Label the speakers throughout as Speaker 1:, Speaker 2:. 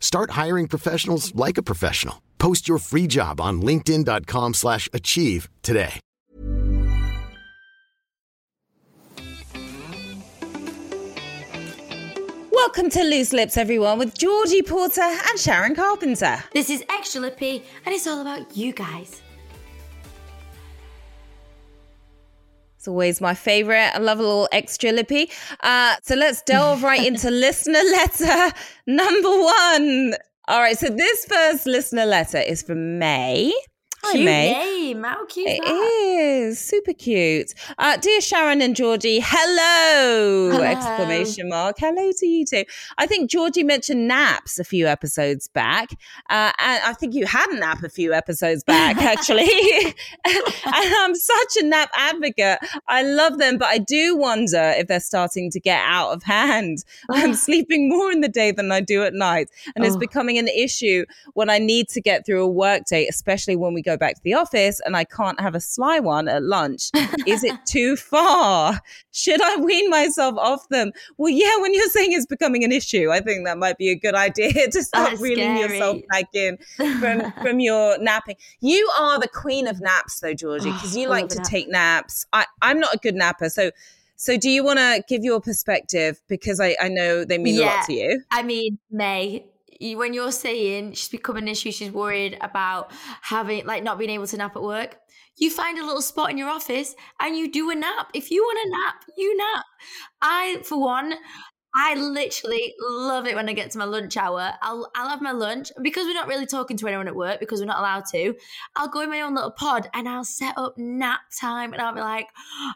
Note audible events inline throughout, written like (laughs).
Speaker 1: Start hiring professionals like a professional. Post your free job on linkedin.com/achieve slash achieve today.
Speaker 2: Welcome to Loose Lips, everyone, with Georgie Porter and Sharon Carpenter.
Speaker 3: This is Extra Lippy, and it's all about you guys.
Speaker 2: It's always my favorite. I love a little extra lippy. Uh, so let's delve right (laughs) into listener letter number one. All right, so this first listener letter is from May. Hi,
Speaker 3: cute
Speaker 2: May.
Speaker 3: name. How cute
Speaker 2: It
Speaker 3: is
Speaker 2: super cute. Uh, dear Sharon and Georgie, hello!
Speaker 3: Hello.
Speaker 2: Exclamation mark. Hello to you too. I think Georgie mentioned naps a few episodes back, uh, and I think you had a nap a few episodes back, (laughs) actually. (laughs) and I'm such a nap advocate. I love them, but I do wonder if they're starting to get out of hand. I'm (sighs) sleeping more in the day than I do at night, and it's
Speaker 3: Oh.
Speaker 2: becoming an issue when I need to get through a work day, especially when we go back to the office and I can't have a sly one at lunch. Is it (laughs) too far? Should I wean myself off them? Well, yeah, when you're saying it's becoming an issue, I think that might be a good idea (laughs) to start
Speaker 3: That's
Speaker 2: reeling yourself back in from (laughs) from your napping. You are the queen of naps, though, Georgie, because
Speaker 3: Oh,
Speaker 2: you
Speaker 3: I
Speaker 2: like to
Speaker 3: nap.
Speaker 2: take naps. I, I'm not a good napper, so. So, do you want to give your perspective because I, I know they mean a lot to you?
Speaker 3: I mean, May, you, when you're saying she's become an issue, she's worried about having, like, not being able to nap at work. You find a little spot in your office and you do a nap. If you want a nap, you nap. I, for one, I literally love it when I get to my lunch hour. I'll I'll have my lunch because we're not really talking to anyone at work because we're not allowed to. I'll go in my own little pod and I'll set up nap time and I'll be like,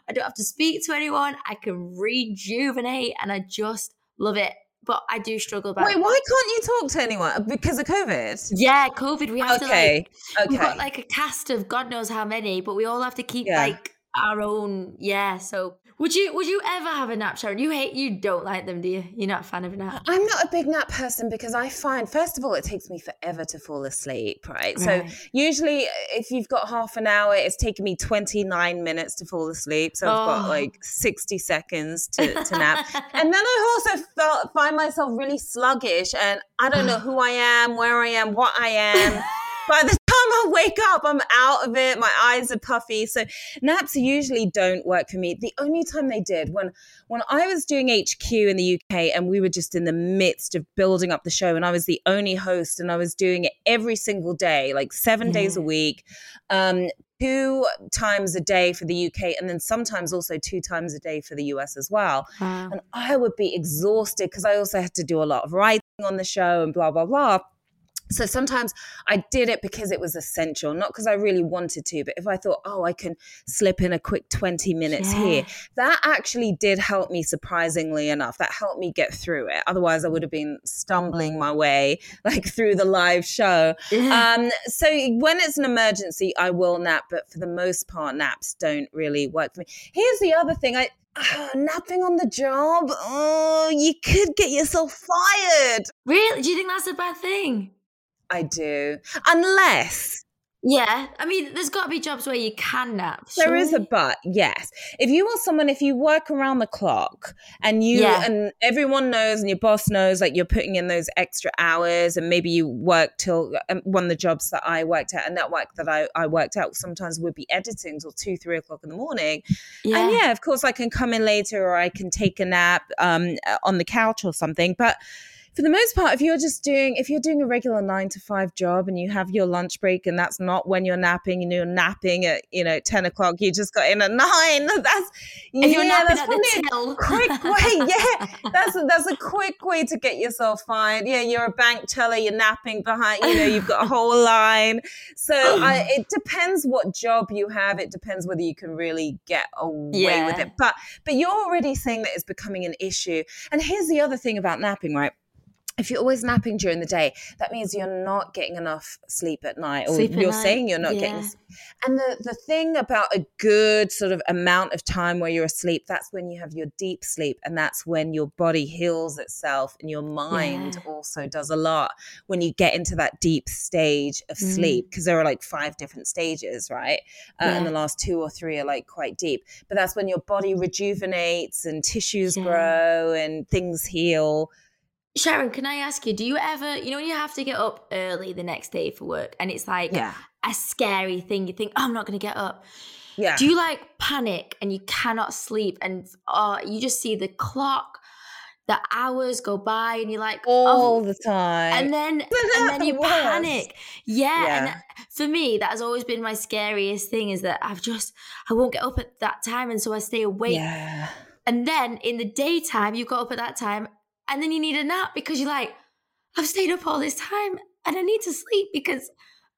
Speaker 3: I don't have to speak to anyone. I can rejuvenate and I just love it. But I do struggle about
Speaker 2: Wait, why can't you talk to anyone uh, because of COVID?
Speaker 3: Yeah, COVID. We have
Speaker 2: Okay,
Speaker 3: to like we've got like a cast of God knows how many, but we all have to keep
Speaker 2: Yeah.
Speaker 3: like our own. Yeah. So would you would you ever have a nap, Sharon? You hate you don't like them, do you? You're not a fan of a nap.
Speaker 2: I'm not a big nap person because I find, first of all, it takes me forever to fall asleep, right? So
Speaker 3: Right.
Speaker 2: usually, uh, if you've got half an hour, it's taken me 29 minutes to fall asleep. So I've got
Speaker 3: Oh.
Speaker 2: like 60 seconds to, (laughs) to nap. and then I also felt, find myself really sluggish and I don't know who I am, where I am, what I am. (laughs) By the time I wake up, I'm out of it. My eyes are puffy. So naps usually don't work for me. The only time they did when when I was doing HQ in the UK and we were just in the midst of building up the show and I was the only host and I was doing it every single day, like seven days a week. Um, two times a day for the UK and then sometimes also two times a day for the US as well.
Speaker 3: Wow.
Speaker 2: And I would be exhausted because I also had to do a lot of writing on the show and blah, blah, blah. So sometimes I did it because it was essential, not because I really wanted to, but if I thought, oh, I can slip in a quick 20 minutes here, that actually did help me surprisingly enough. That helped me get through it. Otherwise, I would have been stumbling my way (laughs) like through the live show. Um, so when it's an emergency, I will nap, but for the most part, naps don't really work for me. Here's the other thing I ah, napping on the job, oh, you could get yourself fired.
Speaker 3: Really? Do you think that's a bad thing?
Speaker 2: I do. Unless
Speaker 3: Yeah. I mean, there's got to be jobs where you can nap.
Speaker 2: there is a but, yes. If you are someone, if you work around the clock and you
Speaker 3: Yeah.
Speaker 2: and everyone knows and your boss knows like you're putting in those extra hours and maybe you work till um, one of the jobs that I worked at, a network that I, I worked at sometimes would be editing till two, three o'clock in the morning. And yeah, of course, I can come in later or I can take a nap um, on the couch or something. But for the most part, if you're just doing, if you're doing a regular nine to five job and you have your lunch break and that's not when you're napping and you're napping at, you know, 10 o'clock, you just got in at (laughs) nine. That's,
Speaker 3: you're
Speaker 2: yeah,
Speaker 3: napping
Speaker 2: that's
Speaker 3: at the
Speaker 2: probably
Speaker 3: till.
Speaker 2: a quick (laughs) way. Yeah. That's, a, that's a quick way to get yourself fired. Yeah. You're a bank teller, you're napping behind, you know, you've got a whole (laughs) line. So I, (clears throat) it depends what job you have. It depends whether you can really get away with it. But, but you're already saying that it's becoming an issue. And here's the other thing about napping, right? If you're always napping during the day, that means you're not getting enough sleep at night, or
Speaker 3: Sleep
Speaker 2: you're
Speaker 3: night,
Speaker 2: saying you're not getting.
Speaker 3: yeah.
Speaker 2: s- And the the thing about a good sort of amount of time where you're asleep, that's when you have your deep sleep, and that's when your body heals itself, and your mind
Speaker 3: Yeah.
Speaker 2: also does a lot when you get into that deep stage of
Speaker 3: Mm.
Speaker 2: sleep, because there are like five different stages, right? Uh, And the last two or three are like quite deep, but that's when your body rejuvenates and tissues
Speaker 3: Yeah.
Speaker 2: grow and things heal.
Speaker 3: Sharon, can I ask you, do you ever, you know, when you have to get up early the next day for work and it's like
Speaker 2: Yeah.
Speaker 3: a scary thing, you think, oh, I'm not going to get up.
Speaker 2: Yeah.
Speaker 3: Do you like panic and you cannot sleep and uh, you just see the clock, the hours go by and you're like,
Speaker 2: all
Speaker 3: oh,
Speaker 2: the time.
Speaker 3: and then (laughs) and then you
Speaker 2: worst?
Speaker 3: panic. Yeah,
Speaker 2: Yeah.
Speaker 3: and for me, that has always been my scariest thing is that I've just I won't get up at that time, and so I stay awake.
Speaker 2: yeah.
Speaker 3: And then in the daytime, you got up at that time, and then you need a nap because you're like, I've stayed up all this time, and I need to sleep because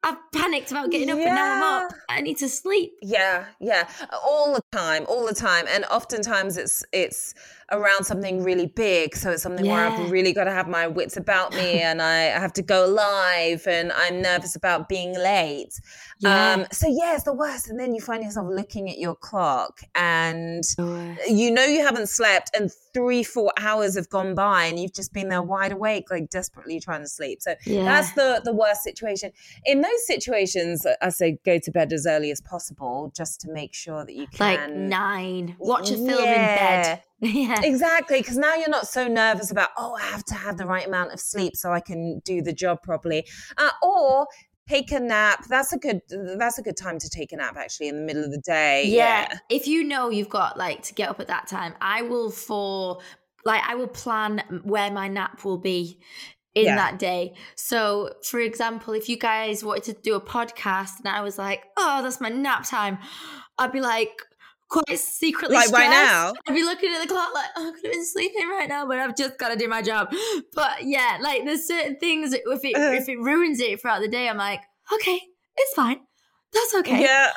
Speaker 3: I've panicked about getting up, and now I'm up. I need to sleep.
Speaker 2: Yeah, yeah, all the time, all the time, and oftentimes it's it's around something really big. So it's something where I've really got to have my wits about me, (laughs) and I have to go live, and I'm nervous about being late.
Speaker 3: Yeah.
Speaker 2: Um, so yeah, it's the worst. And then you find yourself looking at your clock, and you know you haven't slept, and three, four hours have gone by, and you've just been there wide awake, like desperately trying to sleep. So
Speaker 3: Yeah.
Speaker 2: that's the the worst situation. In those situations, I say go to bed as early as possible, just to make sure that you can.
Speaker 3: like nine. Watch a film
Speaker 2: Yeah.
Speaker 3: in bed. yeah. (laughs)
Speaker 2: Exactly, because now you're not so nervous about, oh, I have to have the right amount of sleep so I can do the job properly. Uh, or take a nap. That's a good. That's a good time to take a nap. Actually, in the middle of the day.
Speaker 3: yeah.
Speaker 2: Yeah.
Speaker 3: If you know you've got like to get up at that time, I will for like I will plan where my nap will be in
Speaker 2: Yeah.
Speaker 3: that day. So, for example, if you guys wanted to do a podcast and I was like, "Oh, that's my nap time," I'd be like quite secretly
Speaker 2: Like right now?
Speaker 3: I'd be looking at the clock like, "Oh, I could have been sleeping right now, but I've just got to do my job." But yeah, like there's certain things if it
Speaker 2: Uh.
Speaker 3: if it ruins it throughout the day, I'm like, "Okay, it's fine." That's okay.
Speaker 2: Yeah.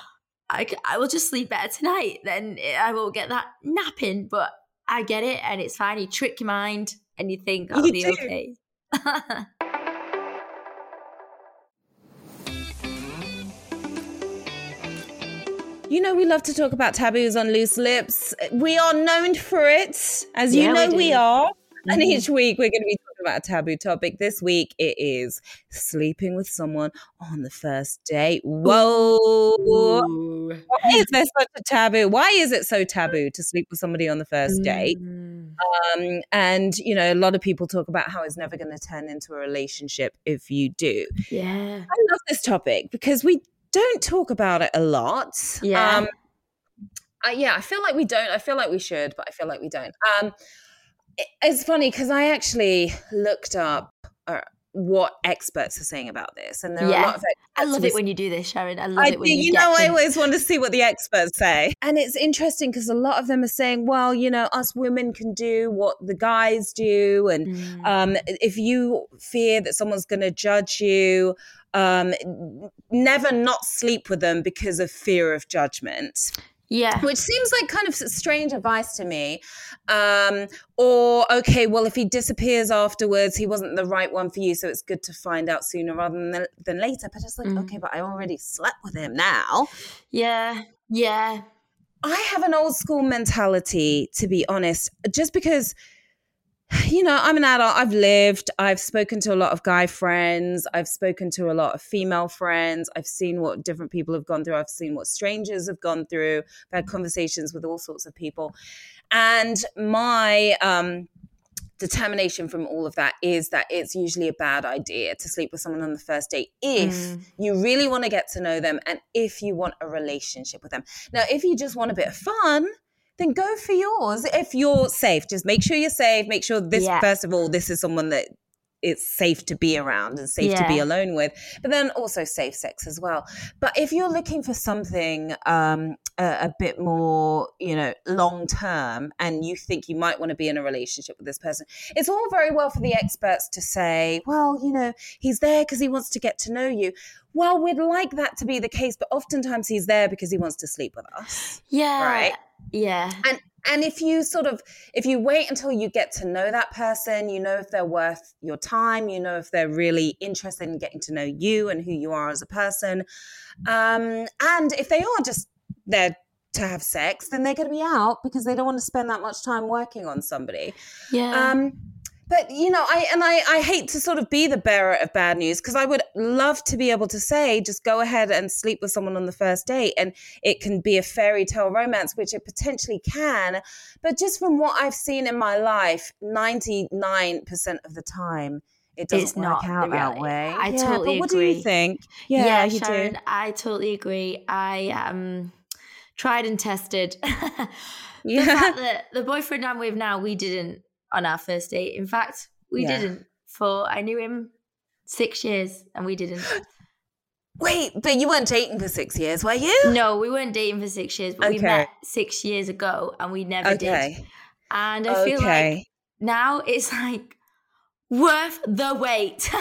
Speaker 3: I I will just sleep better tonight. Then I won't get that napping. But I get it, and it's fine. You trick your mind, and you think I'll
Speaker 2: You
Speaker 3: be
Speaker 2: do.
Speaker 3: okay. (laughs)
Speaker 2: You know, we love to talk about taboos on loose lips. We are known for it, as you
Speaker 3: Yeah, we
Speaker 2: know we,
Speaker 3: do.
Speaker 2: are. And
Speaker 3: Mhm.
Speaker 2: each week we're going to be talking about a taboo topic. This week it is sleeping with someone on the first date. Whoa. Why is there such a taboo? Why is it so taboo to sleep with somebody on the first date?
Speaker 3: Mm.
Speaker 2: Um, and, you know, a lot of people talk about how it's never going to turn into a relationship if you do.
Speaker 3: Yeah.
Speaker 2: I love this topic because we don't talk about it a lot.
Speaker 3: Yeah.
Speaker 2: Um, I, yeah, I feel like we don't. I feel like we should, but I feel like we don't. Um, it- it's funny because I actually looked up uh, what experts are saying about this, and there are a lot of.
Speaker 3: I love it when you do this, Sharon. I love
Speaker 2: I
Speaker 3: it when
Speaker 2: do.
Speaker 3: you,
Speaker 2: You know, I always want to see what the experts say. And it's interesting because a lot of them are saying, well, you know, us women can do what the guys do. And
Speaker 3: Mm.
Speaker 2: um, if you fear that someone's going to judge you, um, never not sleep with them because of fear of judgment
Speaker 3: yeah.
Speaker 2: which seems like kind of strange advice to me. Um, or, okay, well, if he disappears afterwards, he wasn't the right one for you, so it's good to find out sooner rather than, than later. But it's like,
Speaker 3: Mm.
Speaker 2: okay, but I already slept with him now.
Speaker 3: Yeah. Yeah.
Speaker 2: I have an old school mentality, to be honest, just because. You know, I'm an adult. I've lived. I've spoken to a lot of guy friends. I've spoken to a lot of female friends. I've seen what different people have gone through. I've seen what strangers have gone through. I've had conversations with all sorts of people. And my um, determination from all of that is that it's usually a bad idea to sleep with someone on the first date if
Speaker 3: Mm.
Speaker 2: you really want to get to know them and if you want a relationship with them. Now, if you just want a bit of fun, then go for yours. If you're safe, just make sure you're safe. Make sure this,
Speaker 3: Yeah.
Speaker 2: first of all, this is someone that it's safe to be around and safe yeah. to be alone with, but then also safe sex as well. But if you're looking for something um, a, a, bit more, you know, long term, and you think you might want to be in a relationship with this person, it's all very well for the experts to say, well, you know, he's there because he wants to get to know you. Well, we'd like that to be the case, but oftentimes he's there because he wants to sleep with us.
Speaker 3: Yeah.
Speaker 2: Right.
Speaker 3: Yeah.
Speaker 2: And and if you sort of if you wait until you get to know that person you know if they're worth your time you know if they're really interested in getting to know you and who you are as a person um, and if they are just there to have sex then they're going to be out because they don't want to spend that much time working on somebody
Speaker 3: yeah um,
Speaker 2: but you know i and i i hate to sort of be the bearer of bad news because i would love to be able to say just go ahead and sleep with someone on the first date and it can be a fairy tale romance which it potentially can but just from what i've seen in my life 99% of the time it doesn't it's work not out that way.
Speaker 3: I yeah, totally what
Speaker 2: agree. do you think? Yeah,
Speaker 3: yeah
Speaker 2: you
Speaker 3: Sharon,
Speaker 2: do.
Speaker 3: I totally agree. I um tried and tested. (laughs) the
Speaker 2: yeah.
Speaker 3: fact (laughs) that the boyfriend I'm with now, we didn't on our first date. In fact, we yeah. didn't. For I knew him six years and we didn't. (gasps)
Speaker 2: Wait, but you weren't dating for six years, were you?
Speaker 3: No, we weren't dating for six years, but okay. we met six years ago and we never okay. did. And I feel like now it's like worth the wait. (laughs)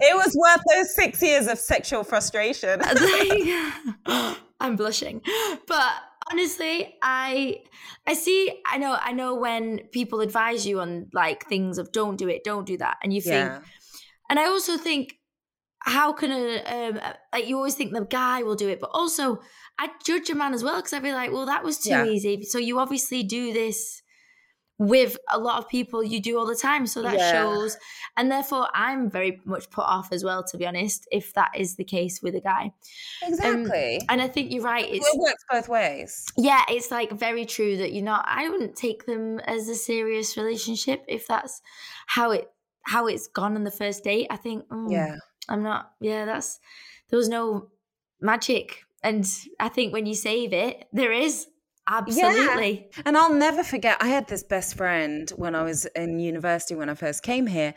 Speaker 2: it was worth those six years of sexual frustration. (laughs) (laughs) (gasps)
Speaker 3: I'm blushing. But honestly i i see i know i know when people advise you on like things of don't do it don't do that and you think yeah. and i also think how can a um, like you always think the guy will do it but also i judge a man as well because i'd be like well that was too yeah. easy so you obviously do this with a lot of people you do all the time. So that yeah. shows. And therefore, I'm very much put off as well, to be honest, if that is the case with a guy.
Speaker 2: Exactly.
Speaker 3: Um, and I think you're right. It's,
Speaker 2: it works both ways.
Speaker 3: Yeah, it's like very true that you're not, I wouldn't take them as a serious relationship if that's how it how it's gone on the first date. I think, mm, yeah, I'm not, yeah, that's, there was no magic. And I think when you save it, there is Absolutely.
Speaker 2: Yeah. And I'll never forget, I had this best friend when I was in university when I first came here.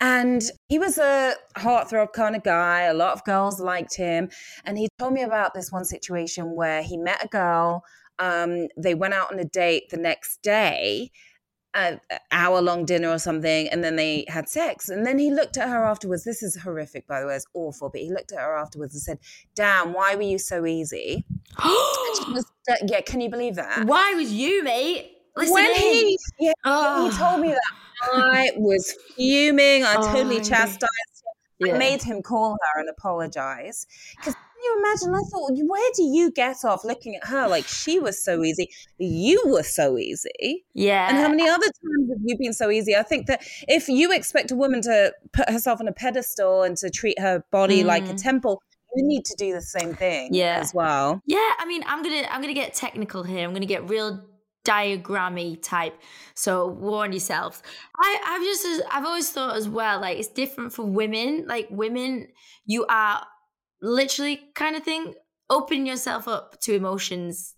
Speaker 2: And he was a heartthrob kind of guy. A lot of girls liked him. And he told me about this one situation where he met a girl. Um, they went out on a date the next day an hour long dinner or something and then they had sex and then he looked at her afterwards this is horrific by the way it's awful but he looked at her afterwards and said damn why were you so easy (gasps) was, yeah can you believe that
Speaker 3: why was you mate
Speaker 2: Listen when he yeah, oh. he told me that i was fuming i oh, totally chastised him yeah. I made him call her and apologize because can you imagine? I thought, where do you get off looking at her like she was so easy? You were so easy.
Speaker 3: Yeah.
Speaker 2: And how many other times have you been so easy? I think that if you expect a woman to put herself on a pedestal and to treat her body mm. like a mm. temple, you need to do the same thing yeah. as well.
Speaker 3: Yeah, I mean, I'm gonna I'm gonna get technical here. I'm gonna get real diagrammy type. So warn yourselves. I I've just I've always thought as well like it's different for women. Like women, you are literally kind of thing open yourself up to emotions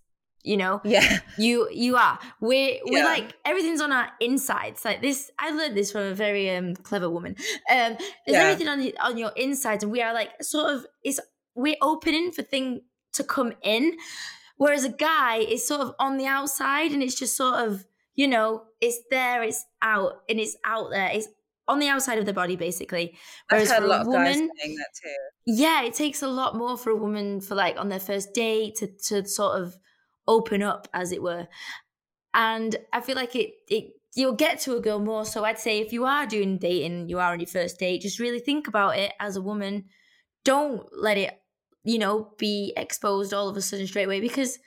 Speaker 3: you know
Speaker 2: yeah (laughs)
Speaker 3: you you are we're we're yeah. like everything's on our insides like this i learned this from a very um clever woman um there's yeah. everything on on your insides and we are like sort of it's we're opening for thing to come in whereas a guy is sort of on the outside and it's just sort of you know it's there it's out and it's out there it's on the outside of the body, basically.
Speaker 2: Whereas I've heard a lot of woman, guys saying that too.
Speaker 3: Yeah, it takes a lot more for a woman for like on their first date to to sort of open up, as it were. And I feel like it it you'll get to a girl more. So I'd say if you are doing dating, you are on your first date, just really think about it as a woman. Don't let it, you know, be exposed all of a sudden straight away because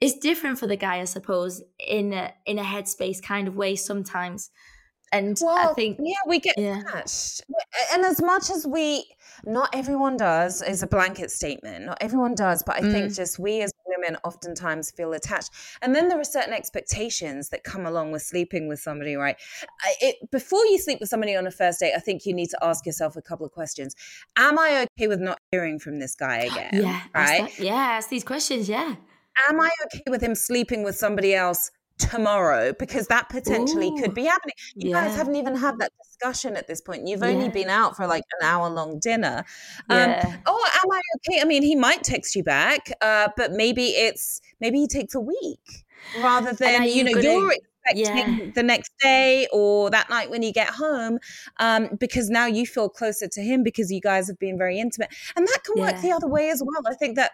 Speaker 3: it's different for the guy, I suppose, in a in a headspace kind of way sometimes. And well, I think
Speaker 2: yeah, we get yeah. attached. And as much as we not everyone does is a blanket statement. Not everyone does, but I mm. think just we as women oftentimes feel attached. And then there are certain expectations that come along with sleeping with somebody, right? It, before you sleep with somebody on a first date, I think you need to ask yourself a couple of questions. Am I okay with not hearing from this guy (gasps) again?
Speaker 3: Yeah.
Speaker 2: Right?
Speaker 3: That, yeah, ask these questions, yeah.
Speaker 2: Am I okay with him sleeping with somebody else tomorrow because that potentially
Speaker 3: Ooh,
Speaker 2: could be happening. You
Speaker 3: yeah.
Speaker 2: guys haven't even had that discussion at this point. You've only
Speaker 3: Yeah.
Speaker 2: been out for like an hour long dinner. Um, oh, am I okay? I mean, he might text you back, uh, but maybe it's maybe he takes a week rather than you
Speaker 3: you
Speaker 2: know
Speaker 3: gonna-
Speaker 2: you're expecting
Speaker 3: Yeah.
Speaker 2: the next day or that night when you get home um, because now you feel closer to him because you guys have been very intimate, and that can work
Speaker 3: Yeah.
Speaker 2: the other way as well. I think that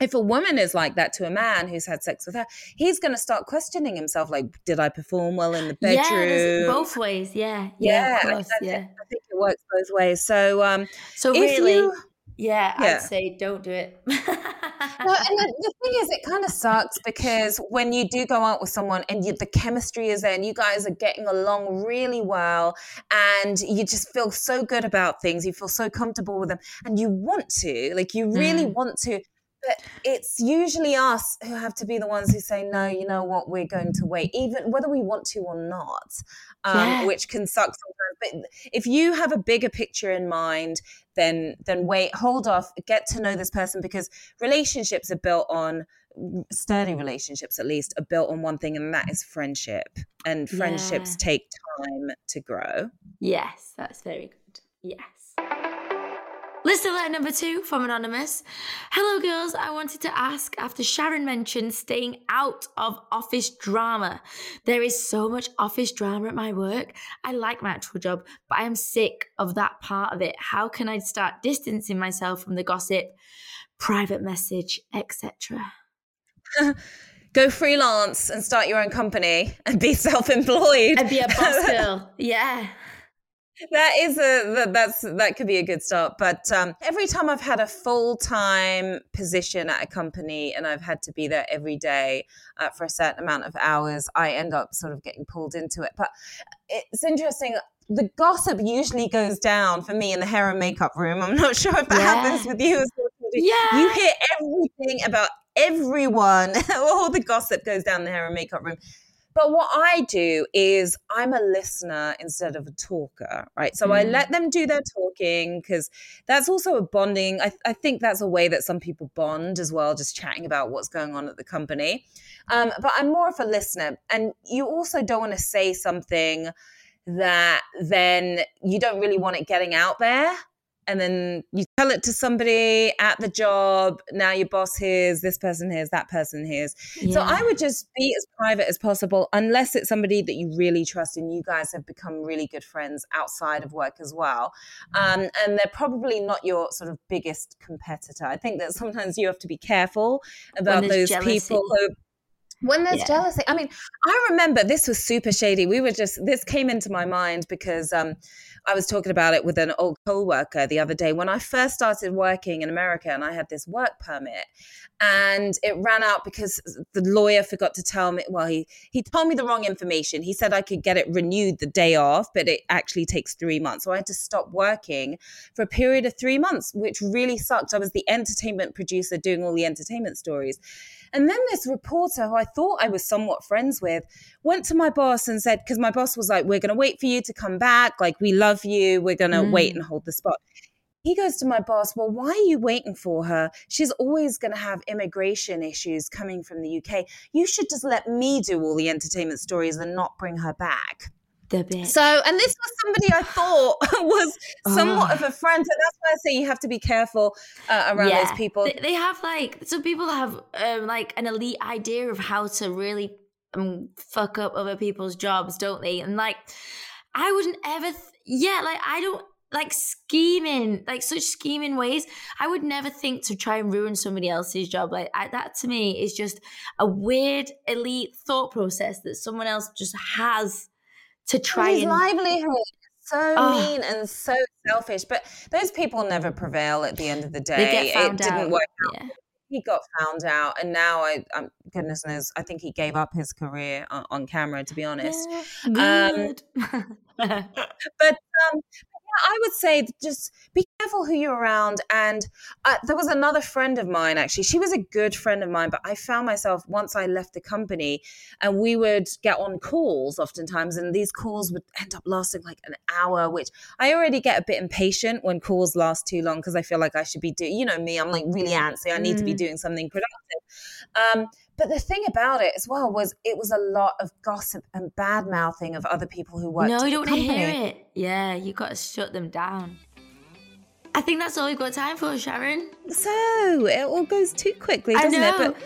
Speaker 2: if a woman is like that to a man who's had sex with her, he's going to start questioning himself. Like, did I perform well in the
Speaker 3: Yeah,
Speaker 2: bedroom?
Speaker 3: there's both ways. Yeah.
Speaker 2: yeah,
Speaker 3: Yeah. Course.
Speaker 2: I
Speaker 3: Yeah.
Speaker 2: think, I think it works both ways. So, um,
Speaker 3: So really,
Speaker 2: you,
Speaker 3: yeah,
Speaker 2: Yeah.
Speaker 3: I'd say don't do it.
Speaker 2: no, and the, the thing is, it kind of sucks because when you do go out with someone and you, the chemistry is there and you guys are getting along really well and you just feel so good about things, you feel so comfortable with them and you want to, like, you really
Speaker 3: Mm.
Speaker 2: want to. But it's usually us who have to be the ones who say, no, you know what, we're going to wait, even whether we want to or not, um,
Speaker 3: Yeah.
Speaker 2: which can suck sometimes. But if you have a bigger picture in mind, then then wait, hold off, get to know this person because relationships are built on sturdy relationships at least are built on one thing and that is friendship and friendships
Speaker 3: Yeah.
Speaker 2: take time to grow
Speaker 3: yes, that's very good. Letter number two from Anonymous. Hello, girls. I wanted to ask after Sharon mentioned staying out of office drama. There is so much office drama at my work. I like my actual job, but I am sick of that part of it. How can I start distancing myself from the gossip, private message, etc.? (laughs)
Speaker 2: go freelance and start your own company and be self-employed
Speaker 3: And be a boss (laughs) girl. Yeah.
Speaker 2: That is a that, that's that could be a good start but um, every time i've had a full-time position at a company and i've had to be there every day uh, for a certain amount of hours i end up sort of getting pulled into it but it's interesting the gossip usually goes down for me in the hair and makeup room i'm not (laughs) sure if that
Speaker 3: Yeah.
Speaker 2: happens with you
Speaker 3: Yeah.
Speaker 2: you hear everything about everyone (laughs) all the gossip goes down the hair and makeup room but what I do is I'm a listener instead of a talker, right? So I
Speaker 3: Mm.
Speaker 2: let them do their talking because that's also a bonding. I, I think that's a way that some people bond as well, just chatting about what's going on at the company. Um, but I'm more of a listener. And you also don't want to say something that then you don't really want it getting out there. And then you tell it to somebody at the job. Now your boss hears, this person hears, that person hears. So I would just be as private as possible, unless it's somebody that you really trust and you guys have become really good friends outside of work as well. Um, and they're probably not your sort of biggest competitor. I think that sometimes you have to be careful about those
Speaker 3: jealousy.
Speaker 2: people who. When there's
Speaker 3: Yeah.
Speaker 2: jealousy, I mean, I remember this was super shady. We were just this came into my mind because um, I was talking about it with an old co-worker the other day. When I first started working in America and I had this work permit and it ran out because the lawyer forgot to tell me well he he told me the wrong information. He said i could get it renewed the day off but it actually takes three months. So i had to stop working for a period of three months which really sucked. I was the entertainment producer doing all the entertainment stories. And then this reporter who I thought I was somewhat friends with went to my boss and said, because my boss was like, we're going to wait for you to come back. Like, we love you. We're going to wait and hold the spot. He goes to my boss, well, why are you waiting for her? She's always going to have immigration issues coming from the UK. You should just let me do all the entertainment stories and not bring her back. So, and this was somebody I thought (laughs) was somewhat
Speaker 3: Oh.
Speaker 2: of a friend. So that's why I say you have to be careful uh, around those people.
Speaker 3: They, they have like some people have um, like an elite idea of how to really um, fuck up other people's jobs, don't they? And like, I wouldn't ever, th- yeah, like I don't like scheming, like such scheming ways. I would never think to try and ruin somebody else's job. Like I, that to me is just a weird elite thought process that someone else just has to try
Speaker 2: his
Speaker 3: and.
Speaker 2: livelihood so
Speaker 3: Oh.
Speaker 2: mean and so selfish but those people never prevail at the end of the day
Speaker 3: They get found
Speaker 2: it didn't work out
Speaker 3: Yeah.
Speaker 2: He got found out and now i um, goodness knows i think he gave up his career on, on camera to be honest Um,
Speaker 3: Good. (laughs)
Speaker 2: but um yeah, I would say just be careful who you're around. And uh, there was another friend of mine, actually. She was a good friend of mine, but I found myself once I left the company and we would get on calls oftentimes, and these calls would end up lasting like an hour, which I already get a bit impatient when calls last too long because I feel like I should be doing, you know, me, I'm like really antsy. I need to be
Speaker 3: Mm.
Speaker 2: doing something productive. Um, but the thing about it as well was it was a lot of gossip and bad mouthing of other people who worked.
Speaker 3: No, you don't want to hear it. Yeah, you got to shut them down. I think that's all we've got time for, Sharon.
Speaker 2: So it all goes too quickly, doesn't it? But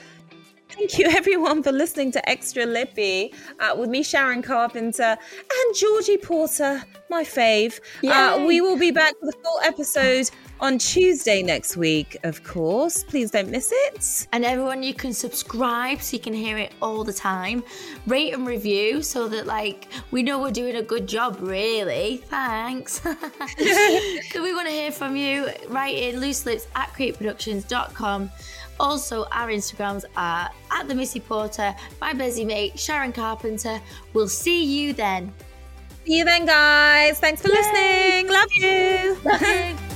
Speaker 2: thank you everyone for listening to Extra Lippy uh, with me, Sharon Carpenter, and Georgie Porter, my fave. Uh, we will be back with a full episode on Tuesday next week, of course. Please don't miss it.
Speaker 3: And everyone, you can subscribe so you can hear it all the time. Rate and review so that, like, we know we're doing a good job, really. Thanks. (laughs) so we want to hear from you. Write in looselips at createproductions.com. Also, our Instagrams are at the Missy Porter, my busy mate, Sharon Carpenter. We'll see you then.
Speaker 2: See you then, guys. Thanks for listening. Love you. (laughs)